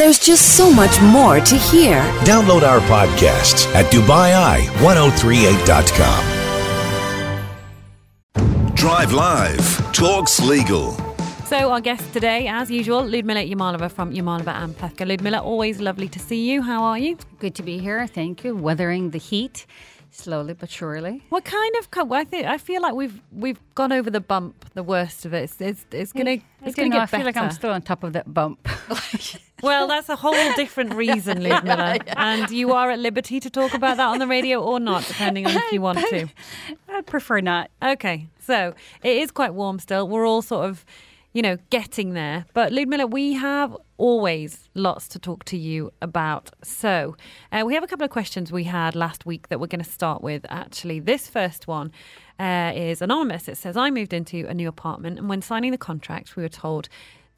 There's just so much more to hear. Download our podcasts at Dubai1038.com. Drive Live talks legal. So our guest today, as usual, Ludmila Yamalova from Yamalova and Plewka. Ludmila, always lovely to see you. How are you? Good to be here. Thank you. Weathering the heat slowly but surely. What kind of? I think I feel like we've we've gone over the bump, the worst of it. It's it's, it's gonna it's gonna know, get I feel like I'm still on top of that bump. well, that's a whole different reason, Ludmila, and you are at liberty to talk about that on the radio or not, depending on if you want to. I prefer not. Okay, so it is quite warm still. We're all sort of you know, getting there. But Ludmila, we have always lots to talk to you about. So uh, we have a couple of questions we had last week that we're going to start with. Actually, this first one uh, is anonymous. It says, I moved into a new apartment, and when signing the contract, we were told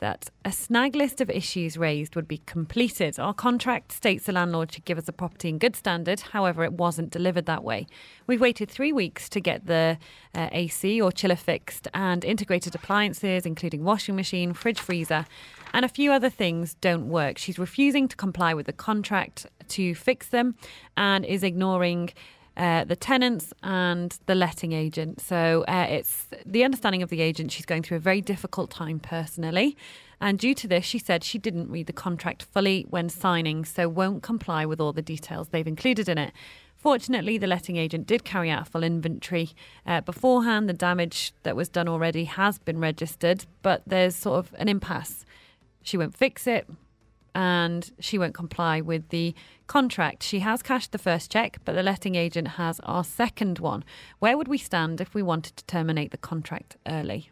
that a snag list of issues raised would be completed. Our contract states the landlord should give us a property in good standard. However, it wasn't delivered that way. We've waited three weeks to get the uh, AC or chiller fixed and integrated appliances, including washing machine, fridge, freezer, and a few other things don't work. She's refusing to comply with the contract to fix them and is ignoring uh, the tenants and the letting agent. So uh, it's the understanding of the agent. She's going through a very difficult time personally. And due to this, she said she didn't read the contract fully when signing, so won't comply with all the details they've included in it. Fortunately, the letting agent did carry out a full inventory uh, beforehand. The damage that was done already has been registered, but there's sort of an impasse. She won't fix it and she won't comply with the contract. She has cashed the first check, but the letting agent has our second one. Where would we stand if we wanted to terminate the contract early?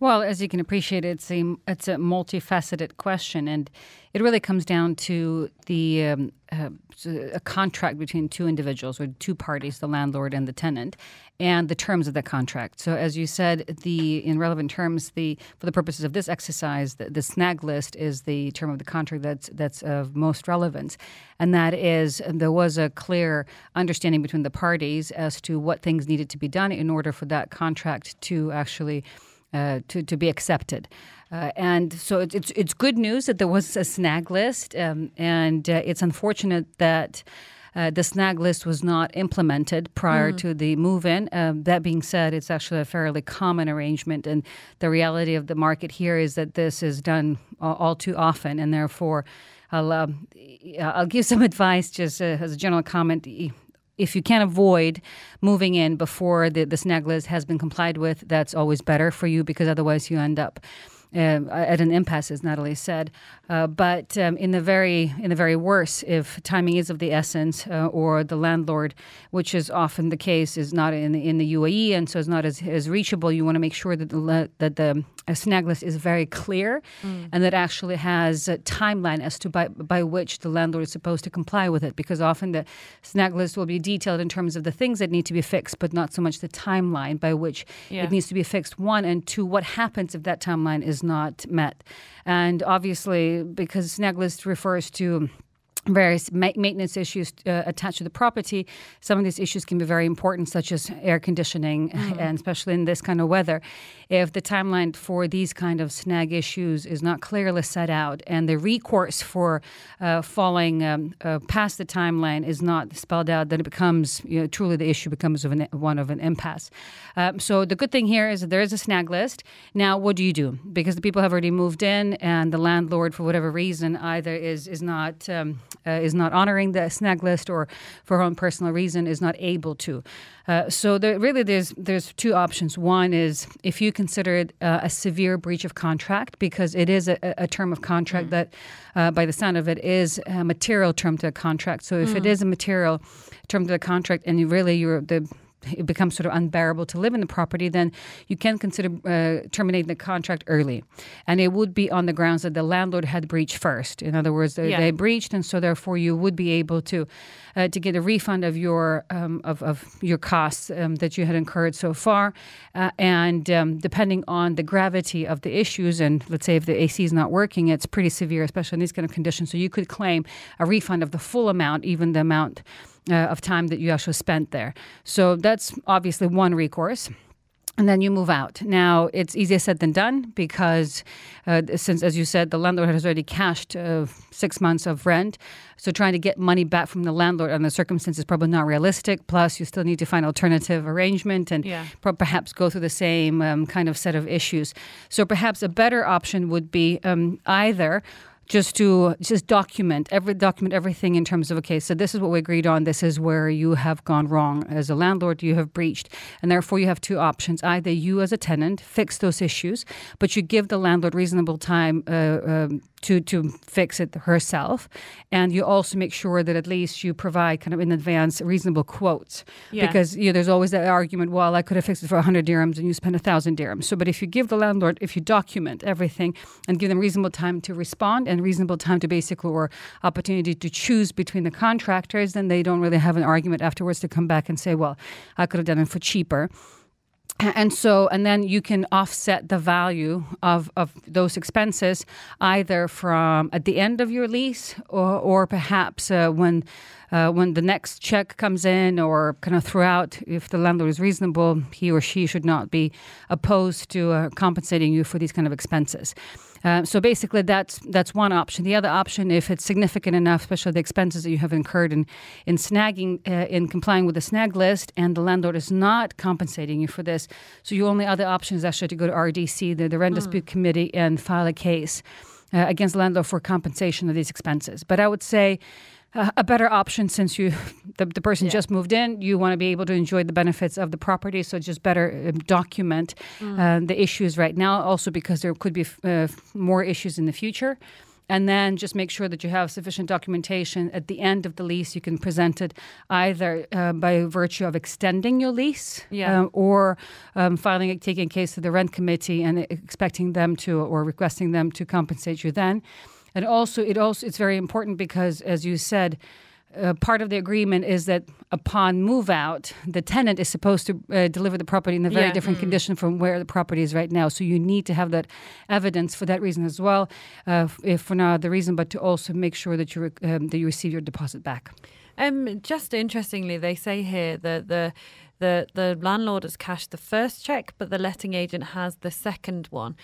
Well, as you can appreciate, it's a it's a multifaceted question, and it really comes down to the um, uh, a contract between two individuals or two parties, the landlord and the tenant, and the terms of the contract. So, as you said, the in relevant terms, the for the purposes of this exercise, the, the snag list is the term of the contract that's that's of most relevance, and that is there was a clear understanding between the parties as to what things needed to be done in order for that contract to actually uh, to, to be accepted. Uh, and so it's, it's, it's good news that there was a snag list, um, and uh, it's unfortunate that. Uh, the snag list was not implemented prior mm. to the move in. Um, that being said, it's actually a fairly common arrangement. And the reality of the market here is that this is done all, all too often. And therefore, I'll, um, I'll give some advice just uh, as a general comment if you can't avoid moving in before the, the snag list has been complied with, that's always better for you because otherwise you end up at an impasse, as Natalie said. Uh, but um, in the very in the very worst, if timing is of the essence, uh, or the landlord, which is often the case, is not in the, in the UAE and so is not as, as reachable, you want to make sure that the that the snag list is very clear mm. and that actually has a timeline as to by, by which the landlord is supposed to comply with it. Because often the snag list will be detailed in terms of the things that need to be fixed, but not so much the timeline by which yeah. it needs to be fixed. One and two, what happens if that timeline is not met? And obviously, because snag list refers to various ma- maintenance issues uh, attached to the property. Some of these issues can be very important, such as air conditioning, mm-hmm. and especially in this kind of weather. If the timeline for these kind of snag issues is not clearly set out, and the recourse for uh, falling um, uh, past the timeline is not spelled out, then it becomes you know, truly the issue becomes of an, one of an impasse. Um, so the good thing here is that there is a snag list. Now, what do you do? Because the people have already moved in, and the landlord, for whatever reason, either is is not um, uh, is not honoring the snag list or for her own personal reason is not able to. Uh, so there, really there's there's two options. One is if you consider it uh, a severe breach of contract because it is a, a term of contract mm. that, uh, by the sound of it, is a material term to a contract. So if mm. it is a material term to the contract and you really you're the it becomes sort of unbearable to live in the property, then you can consider uh, terminating the contract early. And it would be on the grounds that the landlord had breached first. In other words, they, yeah. they breached, and so therefore you would be able to uh, to get a refund of your um, of, of your costs um, that you had incurred so far. Uh, and um, depending on the gravity of the issues, and let's say if the AC is not working, it's pretty severe, especially in these kind of conditions. So you could claim a refund of the full amount, even the amount uh, of time that you actually spent there. So that's obviously one recourse. and then you move out. Now, it's easier said than done because, uh, since, as you said, the landlord has already cashed uh, six months of rent. So, trying to get money back from the landlord under the circumstances is probably not realistic. Plus, you still need to find alternative arrangement and Yeah. per- perhaps go through the same um, kind of set of issues. So, perhaps a better option would be um, either just to just document every document everything in terms of okay so this is what we agreed on this is where you have gone wrong as a landlord you have breached and therefore you have two options. Either you as a tenant fix those issues but you give the landlord reasonable time uh, um, to to fix it herself. And you also make sure that at least you provide kind of in advance reasonable quotes. Yeah. because you know, there's always that argument well i could have fixed it for 100 dirhams and you spent 1000 dirhams. So but if you give the landlord if you document everything and give them reasonable time to respond and reasonable time to basically or opportunity to choose between the contractors then they don't really have an argument afterwards to come back and say well i could have done it for cheaper and so, and then you can offset the value of, of those expenses either from at the end of your lease or, or perhaps uh, when uh, when the next check comes in or kind of throughout, if the landlord is reasonable, he or she should not be opposed to uh, compensating you for these kind of expenses. Uh, so basically, that's that's one option. The other option, if it's significant enough, especially the expenses that you have incurred in in snagging, uh, in complying with the snag list, and the landlord is not compensating you for this, so your only other option is actually to go to RDC, the, the Rent Dispute Committee, and file a case uh, against the landlord for compensation of these expenses. But I would say. Uh, a better option since you the, the person just moved in. You want to be able to enjoy the benefits of the property so just better um, document uh, the issues right now also because there could be f- uh, more issues in the future. And then just make sure that you have sufficient documentation. At the end of the lease you can present it either uh, by virtue of extending your lease Yeah. uh, or um, filing it taking a case to the rent committee and expecting them to or requesting them to compensate you then and also it also it's very important because as you said uh, part of the agreement is that upon move out, the tenant is supposed to uh, deliver the property in a very Yeah. different condition from where the property is right now. So you need to have that evidence for that reason as well, uh, if for no other reason, but to also make sure that you re- um, that you receive your deposit back. Um, just interestingly, they say here that the the the landlord has cashed the first check, but the letting agent has the second one.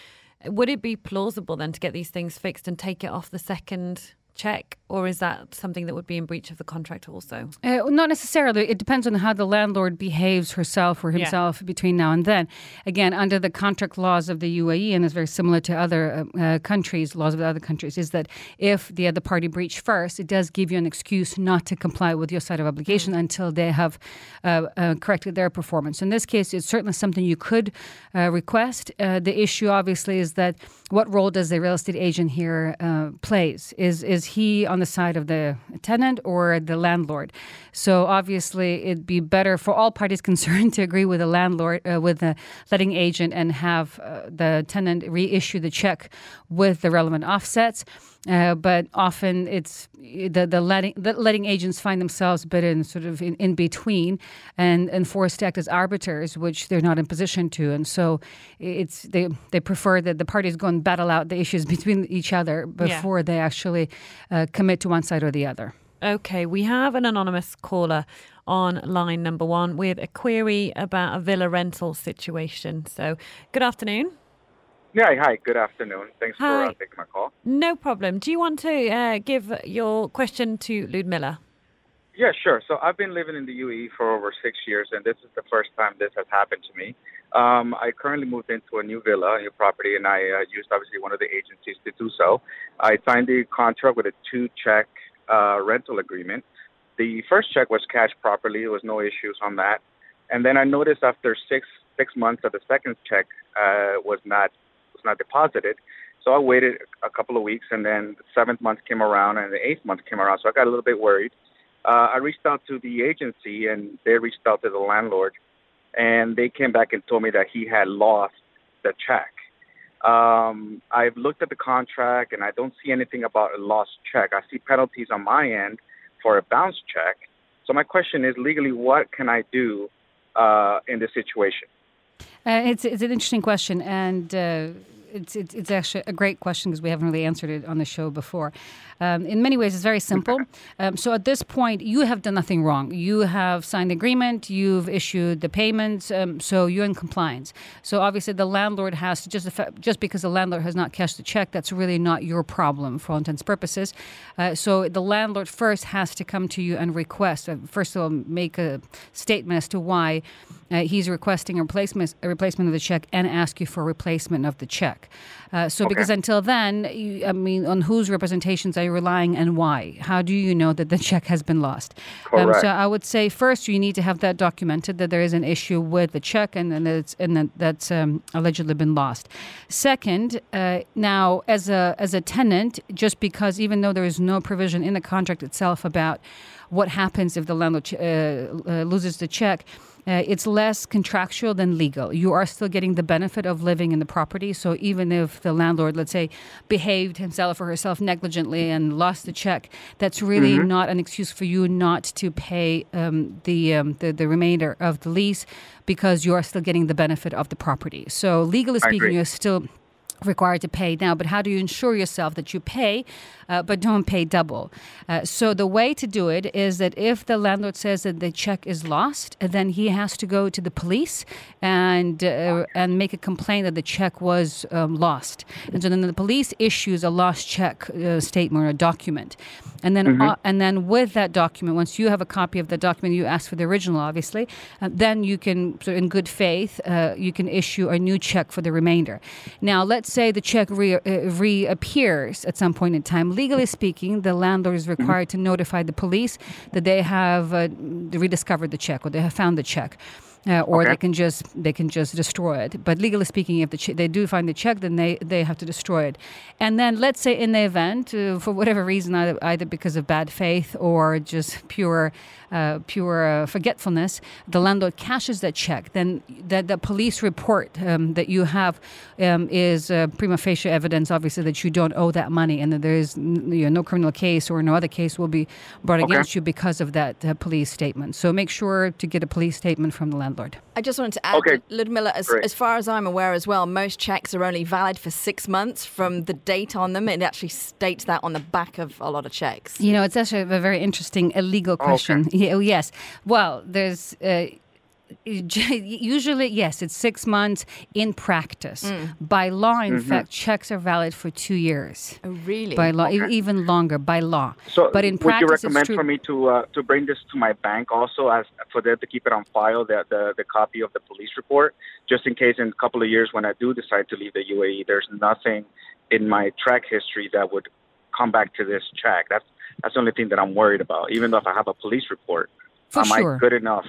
Would it be plausible then to get these things fixed and take it off the second check, or is that something that would be in breach of the contract also? Uh, not necessarily. It depends on how the landlord behaves herself or Yeah. himself between now and then. Again, under the contract laws of the UAE, and it's very similar to other uh, uh, countries, laws of other countries, is that if the other party breached first, it does give you an excuse not to comply with your side of obligation until they have uh, uh, corrected their performance. In this case, it's certainly something you could uh, request. Uh, the issue, obviously, is that what role does the real estate agent here uh, plays? Is is he on the side of the tenant or the landlord? So obviously, it'd be better for all parties concerned to agree with the landlord, uh, with the letting agent, and have uh, the tenant reissue the check with the relevant offsets. Uh, but often it's the the letting the letting agents find themselves a bit in sort of in, in between and and forced to act as arbiters, which they're not in position to. And so it's they they prefer that the parties go and battle out the issues between each other before they actually uh, commit to one side or the other. Okay, we have an anonymous caller on line number one with a query about a villa rental situation. So, good afternoon. Yeah, hi, good afternoon. Thanks for uh, taking my call. No problem. Do you want to uh, give your question to Ludmila? Yeah, sure. So I've been living in the UAE for over six years, and this is the first time this has happened to me. Um, I currently moved into a new villa, a new property, and I uh, used obviously one of the agencies to do so. I signed the contract with a two-check uh, rental agreement. The first check was cashed properly; there was no issues on that. And then I noticed after six six months that the second check uh, was not not deposited. So I waited a couple of weeks, and then the seventh month came around, and the eighth month came around. So I got a little bit worried. Uh, I reached out to the agency, and they reached out to the landlord, and they came back and told me that he had lost the check. Um, I've looked at the contract, and I don't see anything about a lost check. I see penalties on my end for a bounce check. So my question is, legally, what can I do uh, in this situation? Uh, it's it's an interesting question, and uh, it's, it's, it's actually a great question because we haven't really answered it on the show before. Um, in many ways, it's very simple. Um, so at this point, you have done nothing wrong. You have signed the agreement, you've issued the payments, um, so you're in compliance. So obviously, the landlord has to just just because the landlord has not cashed the check, that's really not your problem for all intents and purposes. Uh, so the landlord first has to come to you and request. Uh, first of all, make a statement as to why uh, he's requesting a replacement, a replacement of the check and ask you for a replacement of the check. Uh, so, because until then, you, I mean, on whose representations are you relying and why? How do you know that the check has been lost? Um, so, I would say first you need to have that documented that there is an issue with the check and, and that it's and that that's um, allegedly been lost. Second, uh, now as a as a tenant, just because even though there is no provision in the contract itself about what happens if the landlord ch- uh, uh, loses the check. Uh, it's less contractual than legal. You are still getting the benefit of living in the property. So even if the landlord, let's say, behaved himself or herself negligently and lost the check, that's really not an excuse for you not to pay um, the, um, the the remainder of the lease because you are still getting the benefit of the property. So legally speaking, you're still required to pay now but how do you ensure yourself that you pay uh, but don't pay double? Uh, so the way to do it is that if the landlord says that the check is lost then he has to go to the police and uh, and make a complaint that the check was um, lost. And so then the police issues a lost check uh, statement or a document. And then uh, and then with that document once you have a copy of the document you ask for the original obviously uh, then you can so in good faith uh, you can issue a new check for the remainder. Now let's say the check re- uh, reappears at some point in time. Legally speaking the landlord is required to notify the police that they have uh, rediscovered the check or they have found the check uh, or Okay. they can just they can just destroy it. But legally speaking, if the che- they do find the check, then they, they have to destroy it. And then let's say in the event, uh, for whatever reason, either, either because of bad faith or just pure uh, pure uh, forgetfulness, the landlord cashes that check. Then that the police report um, that you have um, is uh, prima facie evidence, obviously, that you don't owe that money, and that there is you know, no criminal case or no other case will be brought Okay. against you because of that uh, police statement. So make sure to get a police statement from the landlord. I just wanted to add, Okay. Ludmila, as, as far as I'm aware as well, most checks are only valid for six months from the date on them. It actually states that on the back of a lot of checks. You know, it's actually a very interesting illegal okay. question. Yeah, oh, yes. Well, there's. Uh, usually, yes, it's six months in practice. By law, in fact, checks are valid for two years. Oh, really? By law, e- even longer by law. So, but in would practice, you recommend for me to uh, to bring this to my bank also, as for them to keep it on file, the, the the copy of the police report, just in case in a couple of years when I do decide to leave the UAE, there's nothing in my track history that would come back to this check. That's that's the only thing that I'm worried about. Even though if I have a police report, For am sure. I good enough?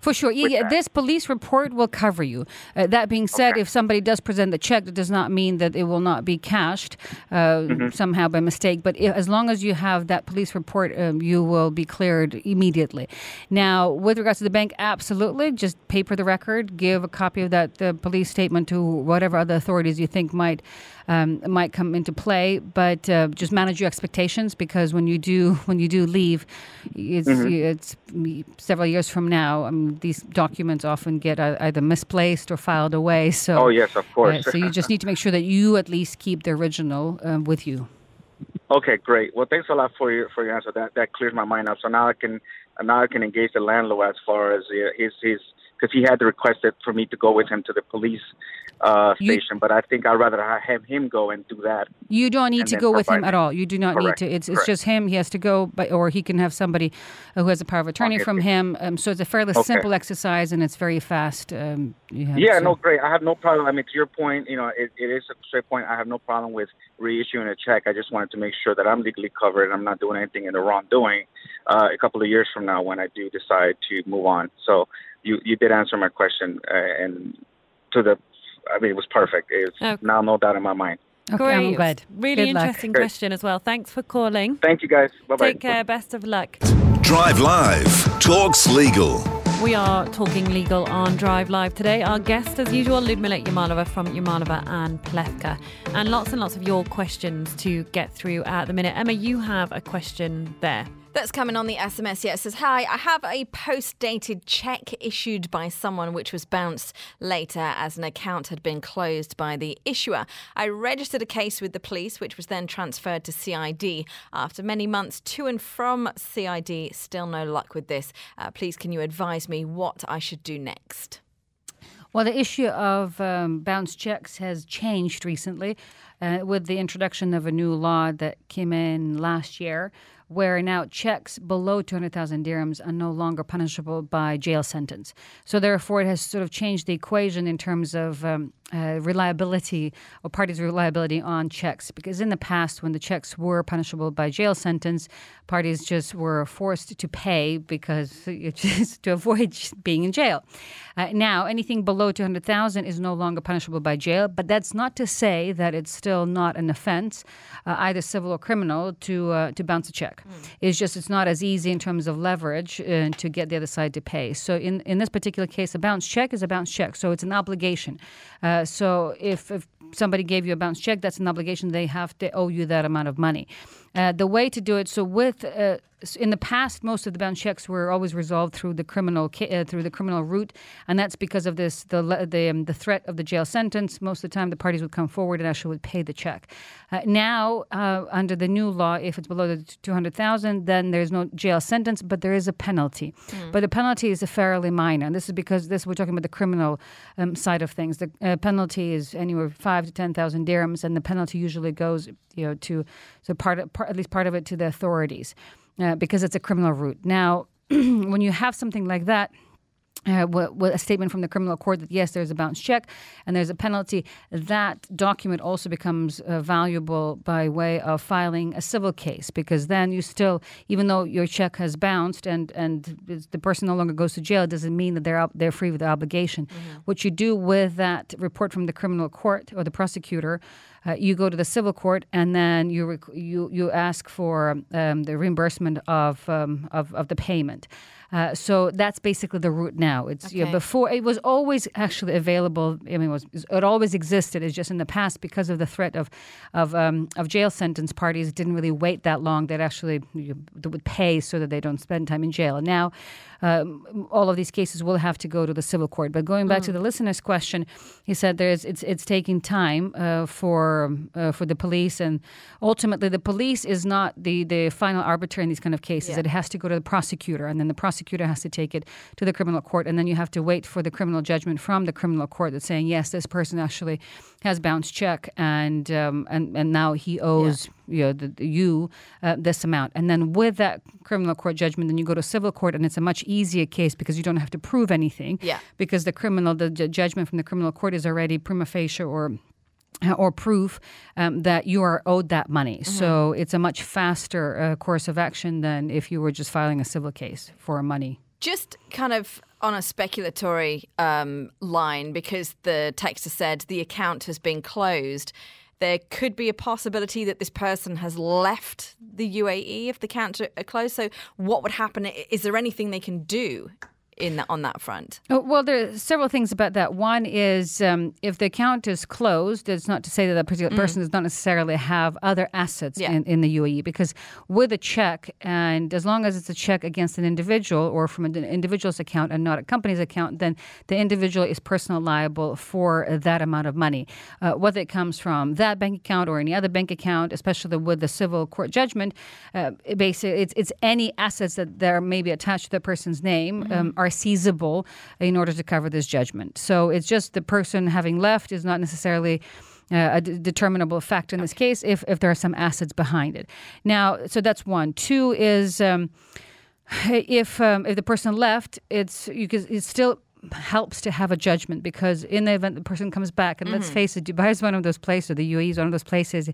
For sure. Yeah, this police report will cover you. Uh, that being said, Okay. if somebody does present the check, that does not mean that it will not be cashed uh, Mm-hmm. somehow by mistake. But i as long as you have that police report, um, you will be cleared immediately. Now, with regards to the bank, absolutely. Just paper the record, give a copy of that uh, police statement to whatever other authorities you think might um, might come into play. But uh, just manage your expectations because when you do when you do leave, it's Mm-hmm. it's several years from now. I mean, these documents often get uh, either misplaced or filed away. So Oh yes, of course. uh, so you just need to make sure that you at least keep the original um, with you. Okay, great. Well, thanks a lot for your for your answer. That that clears my mind up. So now I can now I can engage the landlord as far as uh, his his because he had requested for me to go with him to the police uh, You- station, but I think I'd rather have him go and do that. You don't need to go with him at all. You do not Correct, need to. It's it's correct. just him. He has to go, but or he can have somebody who has a power of attorney Okay, from him. Um, so it's a fairly Okay. simple exercise and it's very fast. Um, yeah, Yeah, so- no, great. I have no problem. I mean, to your point, you know, it, it is a straight point. I have no problem with reissuing a check. I just wanted to make sure that I'm legally covered and I'm not doing anything in the wrongdoing uh, a couple of years from now when I do decide to move on. So you you did answer my question, uh, and to the, I mean, it was perfect. It's Okay. now no doubt in my mind. Okay, Great. I'm glad. Really Good luck. interesting Great. question as well. Thanks for calling. Thank you, guys. Bye bye. Take care. Best of luck. Drive Live talks legal. We are talking legal on Drive Live today. Our guest, as usual, Ludmila Yamalova from Yamalova and Plewka. And lots and lots of your questions to get through at the minute. Emma, you have a question there. That's coming on the SMS. Yeah, it says, Hi, I have a post dated check issued by someone which was bounced later as an account had been closed by the issuer. I registered a case with the police, which was then transferred to CID. After many months to and from CID, still no luck with this. Uh, please, can you advise me what I should do next? Well, the issue of um, bounce checks has changed recently uh, with the introduction of a new law that came in last year, where now checks below 200,000 dirhams are no longer punishable by jail sentence. So, therefore, it has sort of changed the equation in terms of um, uh, reliability or parties' reliability on checks. Because in the past, when the checks were punishable by jail sentence, parties just were forced to pay because just to avoid being in jail. Uh, now, anything below 200,000 is no longer punishable by jail, but that's not to say that it's still not an offense, uh, either civil or criminal, to uh, to bounce a check. It's just it's not as easy in terms of leverage uh, to get the other side to pay. So in in this particular case, a bounce check is a bounce check, so it's an obligation. Uh, Uh, so if, if somebody gave you a bounce check, that's an obligation. They have to owe you that amount of money. Uh, the way to do it, so with uh, in the past, most of the bounce checks were always resolved through the criminal uh, through the criminal route, and that's because of this the the um, the threat of the jail sentence. Most of the time, the parties would come forward and actually would pay the check. Uh, now, uh, under the new law, if it's below the two hundred thousand, then there's no jail sentence, but there is a penalty. But the penalty is a fairly minor, and this is because this we're talking about the criminal um, side of things. The uh, penalty is anywhere five to ten thousand dirhams, and the penalty usually goes you know to so part, of, part at least part of it to the authorities uh, because it's a criminal route. Now, when you have something like that. Uh, a statement from the criminal court that yes, there's a bounce check and there's a penalty. That document also becomes uh, valuable by way of filing a civil case because then you still, even though your check has bounced and and the person no longer goes to jail, it doesn't mean that they're up, they're free of the obligation. What you do with that report from the criminal court or the prosecutor uh, you go to the civil court and then you rec- you you ask for um, the reimbursement of, um, of of the payment. Uh, so that's basically the route now. It's you know, before it was always actually available. I mean, it was it always existed. It's just in the past because of the threat of of um, of jail sentence. Parties didn't really wait that long. They'd actually you know, they would pay so that they don't spend time in jail. And now um, all of these cases will have to go to the civil court. But going back to the listener's question, he said there's it's it's taking time uh, for uh, for the police, and ultimately the police is not the the final arbiter in these kind of cases. Yeah. It has to go to the prosecutor, and then the prosecutor has to take it to the criminal court, and then you have to wait for the criminal judgment from the criminal court that's saying yes, this person actually has bounced check, and um, and and now he owes you know the, you uh, this amount, and then with that criminal court judgment, then you go to civil court, and it's a much easier case because you don't have to prove anything. Yeah. Because the criminal, the ju- judgment from the criminal court is already prima facie or or proof um, that you are owed that money. So it's a much faster uh, course of action than if you were just filing a civil case for money. Just kind of on a speculatory um, line, because the texter said the account has been closed. There could be a possibility that this person has left the UAE if the account are closed. So, what would happen? Is there anything they can do in that, on that front? Oh, Well, there are several things about that. One is um, if the account is closed, it's not to say that that particular person does not necessarily have other assets Yeah. in, in the UAE. Because with a check, and as long as it's a check against an individual or from an individual's account and not a company's account, then the individual is personally liable for that amount of money. Uh, whether it comes from that bank account or any other bank account, especially with the civil court judgment, uh, basically it's, it's any assets that there may be attached to the person's name um, are seizable in order to cover this judgment. So it's just the person having left is not necessarily uh, a d- determinable fact in this case if, if there are some assets behind it. Now, so that's one. Two is um, if um, if the person left, it's you can, it still helps to have a judgment because in the event the person comes back and let's mm-hmm. face it Dubai is one of those places or the UAE is one of those places.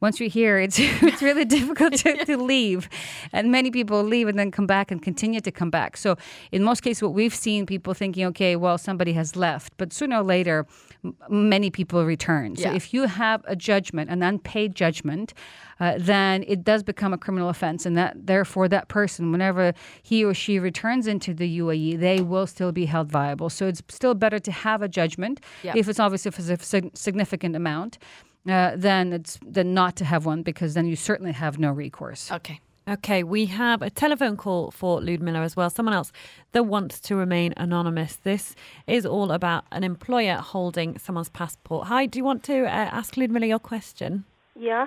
Once you're here it's it's really difficult to, to leave. And many people leave and then come back and continue to come back. So in most cases what we've seen people thinking okay well somebody has left but sooner or later m- many people return. So Yeah. if you have a judgment an unpaid judgment uh, then it does become a criminal offense, and that therefore that person, whenever he or she returns into the UAE, they will still be held viable. So it's still better to have a judgment Yeah. if it's obviously if it's a significant amount. Uh, then it's than not to have one because then you certainly have no recourse. Okay. Okay, we have a telephone call for Ludmila as well. Someone else that wants to remain anonymous. This is all about an employer holding someone's passport. Hi, do you want to uh, ask Ludmila your question? Yeah.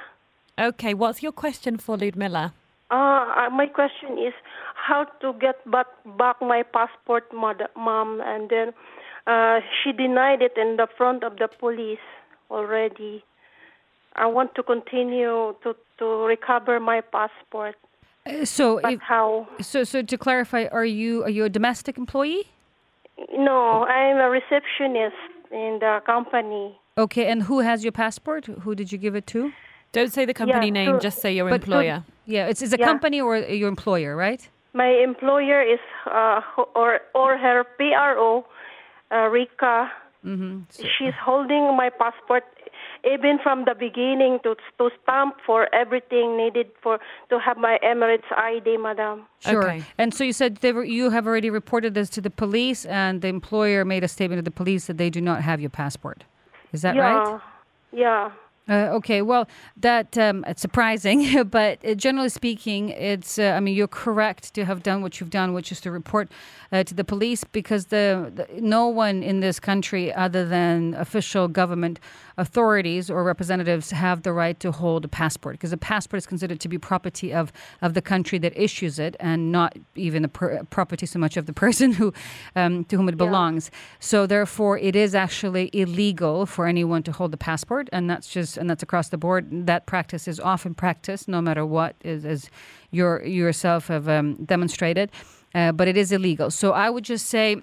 Okay, what's your question for Ludmila? Uh, uh, my question is how to get back, back my passport, mother, mom, and then uh, she denied it in the front of the police already. I want to continue to, to recover my passport. Uh, so, But if, how? so, so to clarify, are you are you a domestic employee? No, I'm a receptionist in the company. Okay, and who has your passport? Who did you give it to? Don't say the company Yeah, name, so- just say your But- employer. Yeah, it's, it's a Yeah. company or your employer, right? My employer is uh, or or her PRO, uh, Rika. Mm-hmm. She's holding my passport even from the beginning to to stamp for everything needed for to have my Emirates ID, madam. Sure. Okay. And so you said they were, you have already reported this to the police, and the employer made a statement to the police that they do not have your passport. Is that yeah, right? yeah. Uh, okay, well, that um, it's surprising, but uh, generally speaking, it's. Uh, I mean, you're correct to have done what you've done, which is to report uh, to the police, because the, the no one in this country, other than official government authorities or representatives, have the right to hold a passport, because a passport is considered to be property of of the country that issues it, and not even the per- property so much of the person who um, to whom it belongs. So therefore, it is actually illegal for anyone to hold the passport, and that's just and that's across the board. That practice is often practiced, no matter what, as, as your yourself have um, demonstrated. Uh, but it is illegal. So I would just say.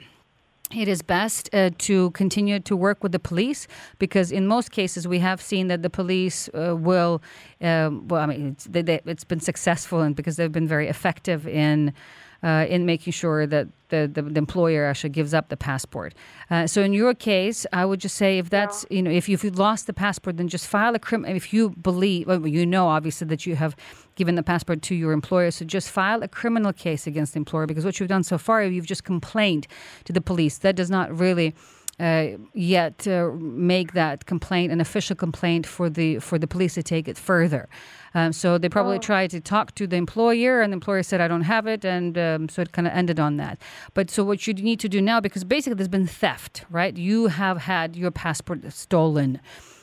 It is best uh, to continue to work with the police because, in most cases, we have seen that the police uh, will. Um, well, I mean, it's, they, they, it's been successful, and because they've been very effective in uh, in making sure that the, the, the employer actually gives up the passport. Uh, so in your case, I would just say if that's you know if you've lost the passport, then just file a crim. If you believe, well, you know, obviously that you have given the passport to your employer, so just file a criminal case against the employer because what you've done so far, you've just complained to the police. That does not really uh, yet uh, make that complaint an official complaint for the for the police to take it further. Um, so they probably tried to talk to the employer, and the employer said, "I don't have it," and um, so it kind of ended on that. But so what you need to do now, because basically there's been theft, right? You have had your passport stolen.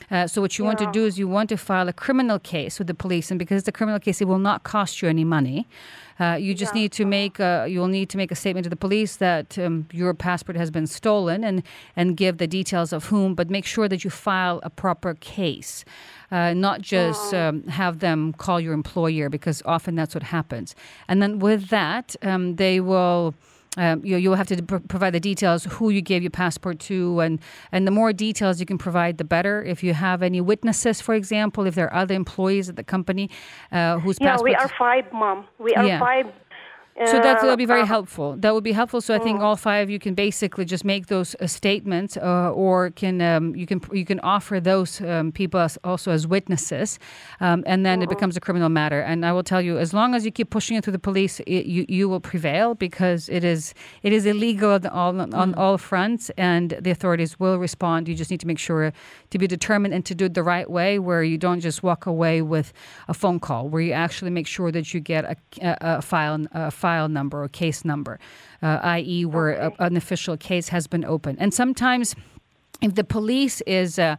Uh, so what you want to do is you want to file a criminal case with the police, and because it's a criminal case, it will not cost you any money. Uh, you just need to make a, you'll need to make a statement to the police that um, your passport has been stolen and and give the details of whom, but make sure that you file a proper case, uh, not just um, have them call your employer because often that's what happens. And then with that, um, they will. Um, you, you'll have to pr- provide the details who you gave your passport to, and, and the more details you can provide, the better. If you have any witnesses, for example, if there are other employees at the company uh, whose Yeah, we are five, mom. We are Yeah. five. So that will be very uh, helpful. That would be helpful. So I think all five of you can basically just make those uh, statements, uh, or can um, you can you can offer those um, people as, also as witnesses, um, and then it becomes a criminal matter. And I will tell you, as long as you keep pushing it through the police, it, you you will prevail because it is it is illegal on all, on all fronts, and the authorities will respond. You just need to make sure to be determined and to do it the right way, where you don't just walk away with a phone call, where you actually make sure that you get a, a, a file a file number or case number, uh, i.e., where a, an official case has been opened. And sometimes, if the police is uh,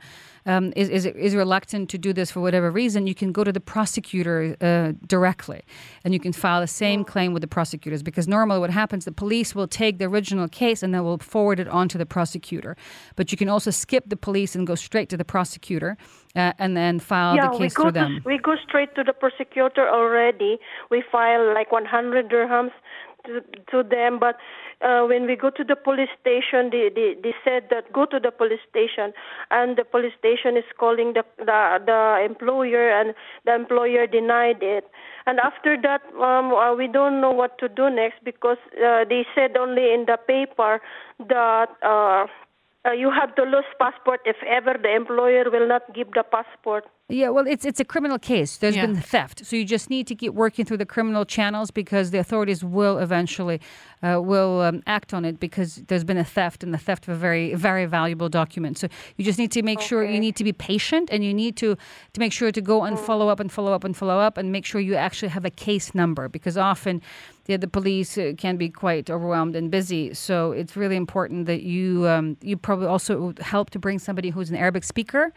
um, is, is is reluctant to do this for whatever reason, you can go to the prosecutor uh, directly, and you can file the same claim with the prosecutors. Because normally, what happens, the police will take the original case and then will forward it on to the prosecutor. But you can also skip the police and go straight to the prosecutor, uh, and then file yeah, the case through to, them. we go straight to the prosecutor already. We file like 100 dirhams to, to them, but uh, when we go to the police station, they, they, they said that go to the police station, and the police station is calling the, the the employer, and the employer denied it. And after that, um, uh, we don't know what to do next because uh, they said only in the paper that. Uh, uh, you have to lose passport if ever the employer will not give the passport. Yeah, well, it's it's a criminal case. There's Yeah. been theft, so you just need to keep working through the criminal channels because the authorities will eventually uh, will um, act on it because there's been a theft and the theft of a very very valuable document. So you just need to make sure you need to be patient and you need to to make sure to go and follow up and follow up and follow up and make sure you actually have a case number because often. Yeah, the police uh, can be quite overwhelmed and busy, so it's really important that you um, you probably also help to bring somebody who's an Arabic speaker,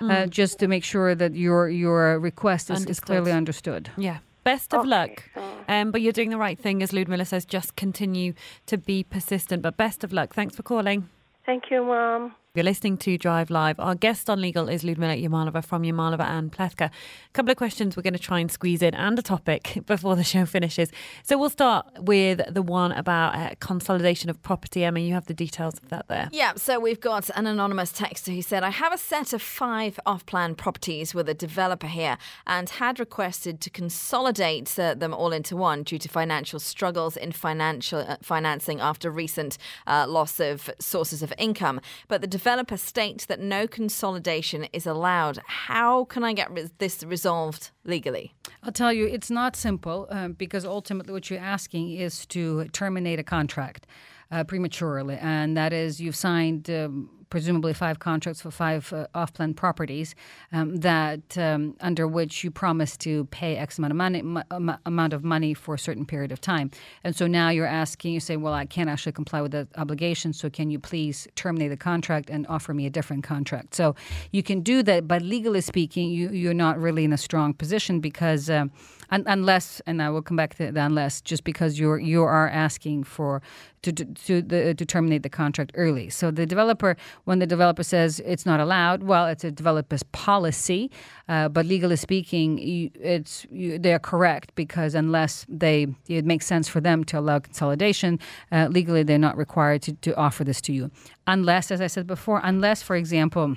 uh, just to make sure that your your request is, is clearly understood. Yeah. Best of luck. Um, but you're doing the right thing, as Ludmila says. Just continue to be persistent. But best of luck. Thanks for calling. Thank you, Mom. You're listening to Drive Live. Our guest on legal is Ludmila Yamalova from Yamalova and Plewka. A couple of questions we're going to try and squeeze in and a topic before the show finishes. So we'll start with the one about uh, consolidation of property. Emma, you have the details of that there. Yeah, so we've got an anonymous texter who said, I have a set of five off plan properties with a developer here and had requested to consolidate uh, them all into one due to financial struggles in financial uh, financing after recent uh, loss of sources of income. But the developer states that no consolidation is allowed. How can I get this resolved legally? I'll tell you, it's not simple um, because ultimately what you're asking is to terminate a contract uh, prematurely, and that is you've signed. Um, Presumably, five contracts for five uh, off-plan properties um, that um, under which you promised to pay X amount of money, m- amount of money for a certain period of time, and so now you're asking. You say, "Well, I can't actually comply with that obligation, so can you please terminate the contract and offer me a different contract?" So you can do that, but legally speaking, you, you're not really in a strong position because um, un- unless, and I will come back to the unless, just because you're you are asking for to to the, to terminate the contract early. So the developer, when the developer says it's not allowed, well, it's a developer's policy, uh, but legally speaking, you, it's you, they're correct because unless they it makes sense for them to allow consolidation, uh, legally they're not required to, to offer this to you, unless, as I said before, unless, for example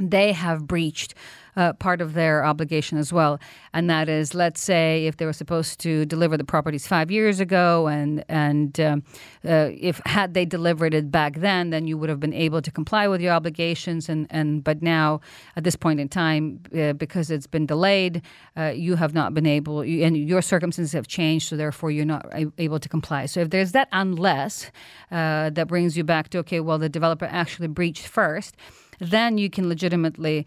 they have breached uh, part of their obligation as well, and that is, let's say, if they were supposed to deliver the properties five years ago, and and um, uh, if had they delivered it back then, then you would have been able to comply with your obligations, and and but now at this point in time, uh, because it's been delayed, uh, you have not been able, and your circumstances have changed, so therefore you're not able to comply. So if there's that unless uh, that brings you back to okay, well the developer actually breached first then you can legitimately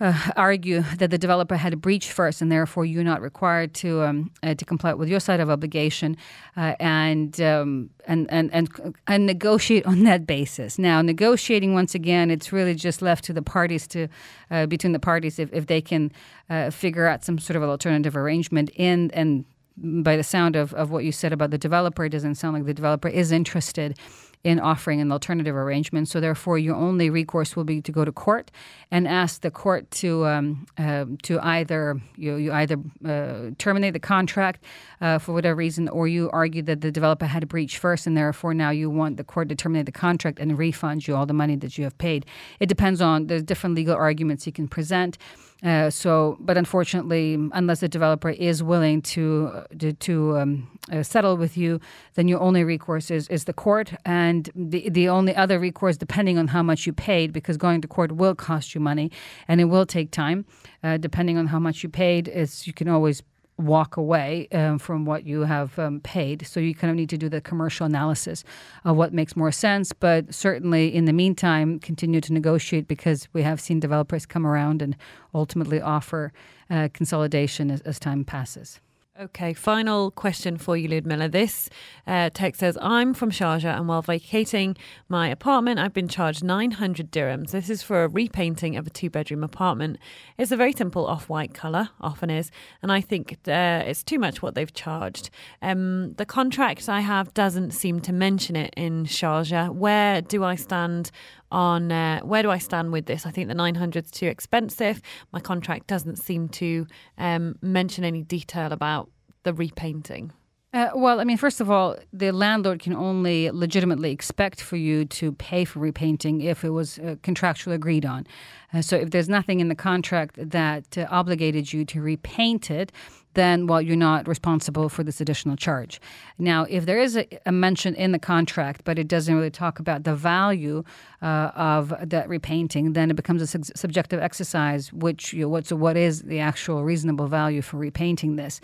uh, argue that the developer had a breach first, and therefore you're not required to um, uh, to comply with your side of obligation, uh, and, um, and and and and negotiate on that basis. Now, negotiating once again, it's really just left to the parties to uh, between the parties if, if they can uh, figure out some sort of alternative arrangement in and by the sound of, of what you said about the developer, it doesn't sound like the developer is interested in offering an alternative arrangement. So therefore, your only recourse will be to go to court and ask the court to um, uh, to either you, you either uh, terminate the contract uh, for whatever reason, or you argue that the developer had a breach first, and therefore now you want the court to terminate the contract and refund you all the money that you have paid. It depends on there's different legal arguments you can present. Uh, so, but unfortunately, unless the developer is willing to uh, to, to um, uh, settle with you, then your only recourse is, is the court, and the the only other recourse, depending on how much you paid, because going to court will cost you money, and it will take time. Uh, depending on how much you paid, is you can always walk away um, from what you have um, paid. So you kind of need to do the commercial analysis of what makes more sense. But certainly, in the meantime, continue to negotiate because we have seen developers come around and ultimately offer uh, consolidation as, as time passes. Okay, final question for you, Ludmila. This uh, text says, I'm from Sharjah, and while vacating my apartment, I've been charged 900 dirhams. This is for a repainting of a two bedroom apartment. It's a very simple off white colour, often is, and I think uh, it's too much what they've charged. Um, the contract I have doesn't seem to mention it in Sharjah. Where do I stand on uh, where do I stand with this? I think the 900 is too expensive. My contract doesn't seem to um, mention any detail about the repainting. Uh, well, I mean, first of all, the landlord can only legitimately expect for you to pay for repainting if it was uh, contractually agreed on. Uh, so if there's nothing in the contract that uh, obligated you to repaint it, then well you're not responsible for this additional charge. Now, if there is a, a mention in the contract, but it doesn't really talk about the value uh, of that repainting, then it becomes a sub- subjective exercise. Which you know, what's what is the actual reasonable value for repainting this?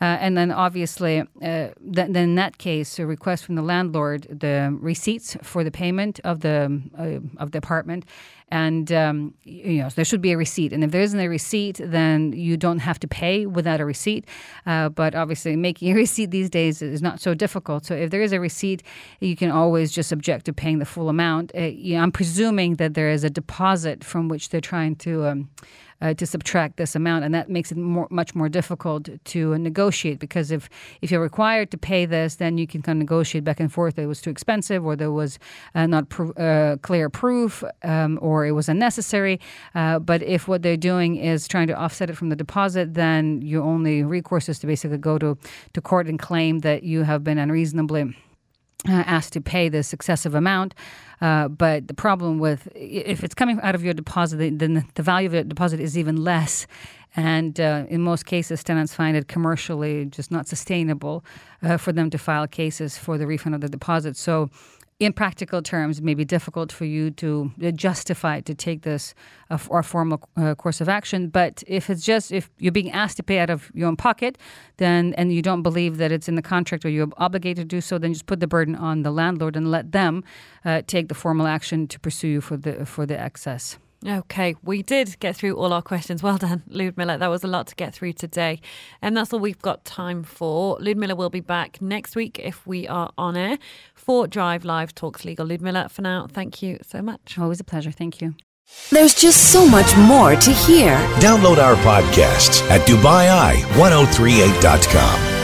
Uh, and then obviously, uh, th- then in that case, a request from the landlord the receipts for the payment of the uh, of the apartment and um, you know there should be a receipt. And if there isn't a receipt, then you don't have to pay without a receipt. Uh, but obviously, making a receipt these days is not so difficult. So if there is a receipt, you can always just object to paying the full amount. Uh, you know, I'm presuming that there is a deposit from which they're trying to. Um, uh, to subtract this amount, and that makes it more, much more difficult to negotiate because if if you're required to pay this, then you can kind of negotiate back and forth that it was too expensive or there was uh, not uh, clear proof um, or it was unnecessary. Uh, but if what they're doing is trying to offset it from the deposit, then your only recourse is to basically go to to court and claim that you have been unreasonably asked to pay this excessive amount. Uh, but the problem with if it's coming out of your deposit, then the value of the deposit is even less. And uh, in most cases, tenants find it commercially just not sustainable uh, for them to file cases for the refund of the deposit. So in practical terms, it may be difficult for you to uh, justify to take this uh, or formal uh, course of action. But if it's just if you're being asked to pay out of your own pocket, then and you don't believe that it's in the contract or you're obligated to do so, then just put the burden on the landlord and let them uh, take the formal action to pursue you for the for the excess. Okay, we did get through all our questions. Well done, Ludmila. That was a lot to get through today. And that's all we've got time for. Ludmila will be back next week if we are on air for Drive Live Talks Legal. Ludmila, for now, thank you so much. Always a pleasure. Thank you. There's just so much more to hear. Download our podcasts at Dubai1038.com.